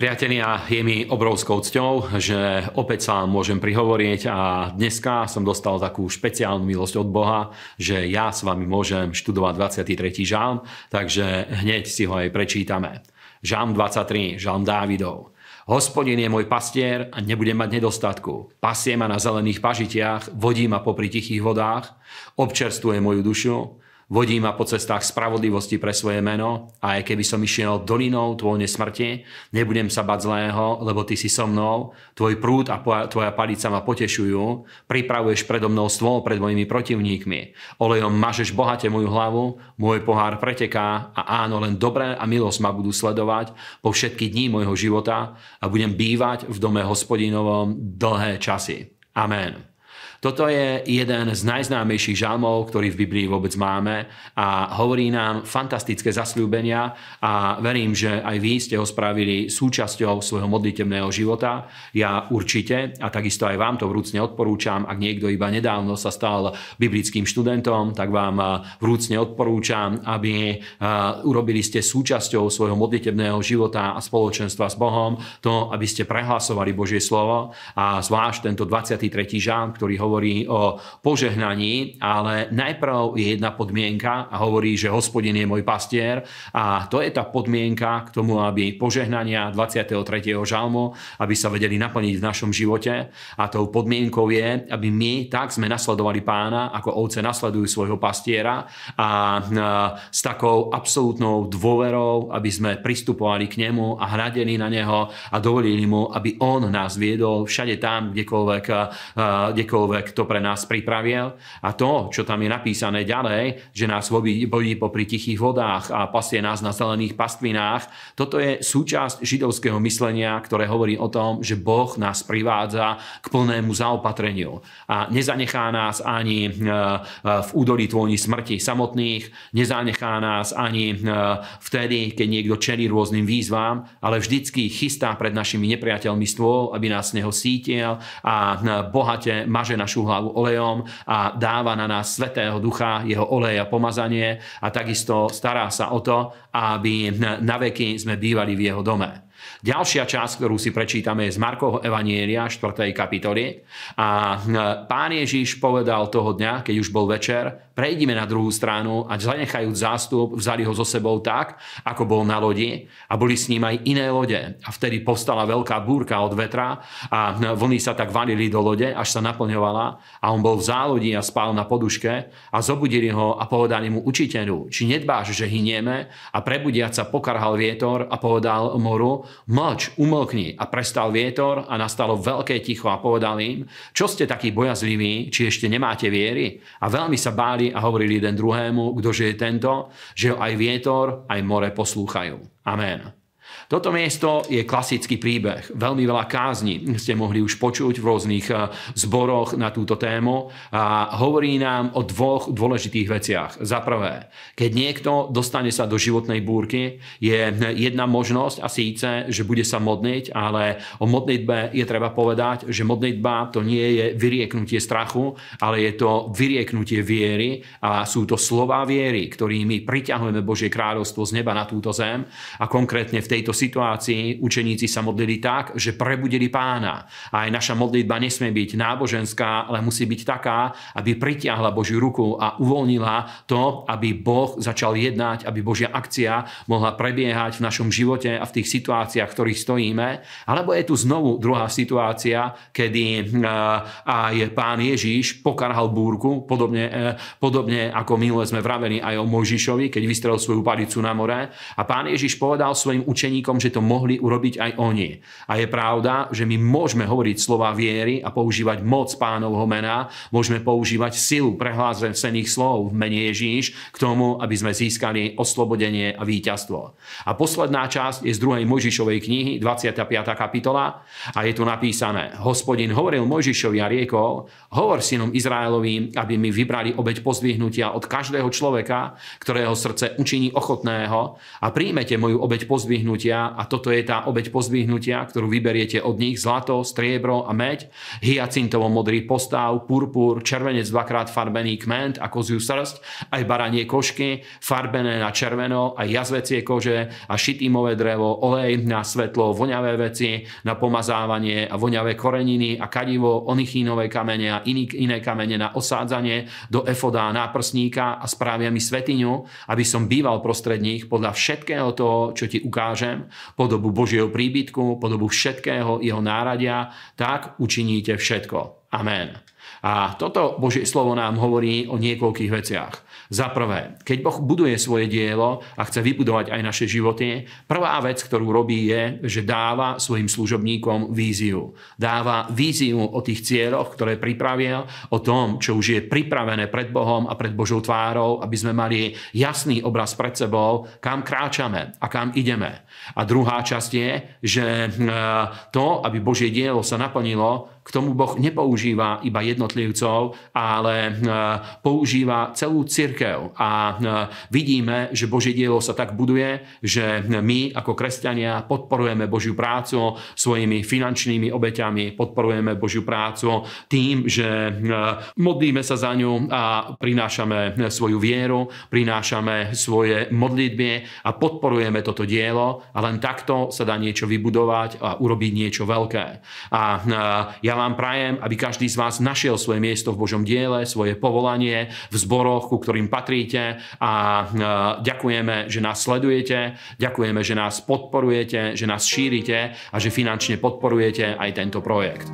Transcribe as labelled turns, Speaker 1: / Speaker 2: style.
Speaker 1: Priatelia, je mi obrovskou cťou, že opäť sa vám môžem prihovoriť a dneska som dostal takú špeciálnu milosť od Boha, že ja s vami môžem študovať 23. žalm, takže hneď si ho aj prečítame. Žalm 23, žalm Dávidov. Hospodin je môj pastier a nebudem mať nedostatku. Pasie ma na zelených pažitiach, vodí ma popri tichých vodách, občerstvuje moju dušu, Vodí ma po cestách spravodlivosti pre svoje meno a aj keby som išiel dolinou tvojne smrti, nebudem sa bať zlého, lebo ty si so mnou, tvoj prúd a tvoja palica ma potešujú, pripravuješ predo mnou stôl pred mojimi protivníkmi, olejom mažeš bohate moju hlavu, môj pohár preteká a áno, len dobré a milosť ma budú sledovať po všetky dní môjho života a budem bývať v dome hospodinovom dlhé časy. Amen. Toto je jeden z najznámejších žalmov, ktorý v Biblii vôbec máme a hovorí nám fantastické zasľúbenia a verím, že aj vy ste ho spravili súčasťou svojho modlitebného života. Ja určite a takisto aj vám to vrúcne odporúčam, ak niekto iba nedávno sa stal biblickým študentom, tak vám vrúcne odporúčam, aby urobili ste súčasťou svojho modlitebného života a spoločenstva s Bohom to, aby ste prehlasovali Božie slovo a zvlášť tento 23. žán, ktorý hovorí hovorí o požehnaní, ale najprv je jedna podmienka a hovorí, že hospodin je môj pastier a to je tá podmienka k tomu, aby požehnania 23. žalmu, aby sa vedeli naplniť v našom živote a tou podmienkou je, aby my tak sme nasledovali pána, ako ovce nasledujú svojho pastiera a s takou absolútnou dôverou, aby sme pristupovali k nemu a hradili na neho a dovolili mu, aby on nás viedol všade tam, kdekoľvek, kdekoľvek kto pre nás pripravil. A to, čo tam je napísané ďalej, že nás vodí, popri tichých vodách a pasie nás na zelených pastvinách, toto je súčasť židovského myslenia, ktoré hovorí o tom, že Boh nás privádza k plnému zaopatreniu. A nezanechá nás ani e, e, v údolí tvojni smrti samotných, nezanechá nás ani e, vtedy, keď niekto čelí rôznym výzvám, ale vždycky chystá pred našimi nepriateľmi stôl, aby nás z neho sítil a bohate maže našu našu hlavu olejom a dáva na nás Svetého Ducha, jeho olej a pomazanie a takisto stará sa o to, aby na veky sme bývali v jeho dome. Ďalšia časť, ktorú si prečítame, je z Markovho Evanielia, 4. kapitoly. A pán Ježiš povedal toho dňa, keď už bol večer, prejdime na druhú stranu a zanechajúc zástup, vzali ho so sebou tak, ako bol na lodi a boli s ním aj iné lode. A vtedy povstala veľká búrka od vetra a vlny sa tak valili do lode, až sa naplňovala a on bol v zálodi a spal na poduške a zobudili ho a povedali mu učiteľu, či nedbáš, že hynieme a prebudiať sa pokarhal vietor a povedal moru, mlč, umlkni a prestal vietor a nastalo veľké ticho a povedal im, čo ste takí bojazliví, či ešte nemáte viery a veľmi sa báli a hovorili jeden druhému, ktože je tento, že aj vietor, aj more poslúchajú. Amen. Toto miesto je klasický príbeh. Veľmi veľa kázni ste mohli už počuť v rôznych eh, zboroch na túto tému a hovorí nám o dvoch dôležitých veciach. Za prvé, keď niekto dostane sa do životnej búrky, je jedna možnosť a síce, že bude sa modliť, ale o modlitbe je treba povedať, že modlitba to nie je vyrieknutie strachu, ale je to vyrieknutie viery a sú to slová viery, ktorými priťahujeme Božie kráľovstvo z neba na túto zem a konkrétne v tejto situácii učeníci sa modlili tak, že prebudili pána. A aj naša modlitba nesmie byť náboženská, ale musí byť taká, aby pritiahla Božiu ruku a uvoľnila to, aby Boh začal jednať, aby Božia akcia mohla prebiehať v našom živote a v tých situáciách, v ktorých stojíme. Alebo je tu znovu druhá situácia, kedy eh, aj pán Ježíš pokarhal búrku, podobne, eh, podobne ako minule sme vraveli aj o Mojžišovi, keď vystrel svoju palicu na more. A pán Ježiš povedal svojim učeníkom, učeníkom, že to mohli urobiť aj oni. A je pravda, že my môžeme hovoriť slova viery a používať moc pánovho mena, môžeme používať silu prehlásených slov v mene Ježíš k tomu, aby sme získali oslobodenie a víťazstvo. A posledná časť je z druhej Mojžišovej knihy, 25. kapitola a je tu napísané Hospodin hovoril Mojžišovi a riekol, hovor synom Izraelovým, aby mi vybrali obeď pozdvihnutia od každého človeka, ktorého srdce učiní ochotného a príjmete moju obeď pozdvihnutia pozdvihnutia a toto je tá obeď pozdvihnutia, ktorú vyberiete od nich zlato, striebro a meď, hyacintovo modrý postav, purpur, červenec dvakrát farbený kment a koziu srst, aj baranie košky, farbené na červeno, aj jazvecie kože a šitímové drevo, olej na svetlo, voňavé veci, na pomazávanie a voňavé koreniny a kadivo, onychínové kamene a iný, iné kamene na osádzanie do efoda náprsníka a správia mi svetiňu, aby som býval prostred nich podľa všetkého toho, čo ti ukážem, podobu Božieho príbytku, podobu všetkého jeho náradia, tak učiníte všetko. Amen. A toto Božie slovo nám hovorí o niekoľkých veciach. Za prvé, keď Boh buduje svoje dielo a chce vybudovať aj naše životy, prvá vec, ktorú robí je, že dáva svojim služobníkom víziu. Dáva víziu o tých cieľoch, ktoré pripravil, o tom, čo už je pripravené pred Bohom a pred Božou tvárou, aby sme mali jasný obraz pred sebou, kam kráčame a kam ideme. A druhá časť je, že e, to, aby Božie dielo sa naplnilo, k tomu Boh nepoužíva iba jednotlivcov, ale e, používa celú církev. A e, vidíme, že Božie dielo sa tak buduje, že my ako kresťania podporujeme Božiu prácu svojimi finančnými obeťami, podporujeme Božiu prácu tým, že modlíme sa za ňu a prinášame svoju vieru, prinášame svoje modlitby a podporujeme toto dielo a len takto sa dá niečo vybudovať a urobiť niečo veľké. A ja vám prajem, aby každý z vás našiel svoje miesto v Božom diele, svoje povolanie v zboroch, ku ktorým patríte a ďakujeme, že nás sledujete, ďakujeme, že nás podporujete, že nás šírite a že finančne podporujete aj tento projekt.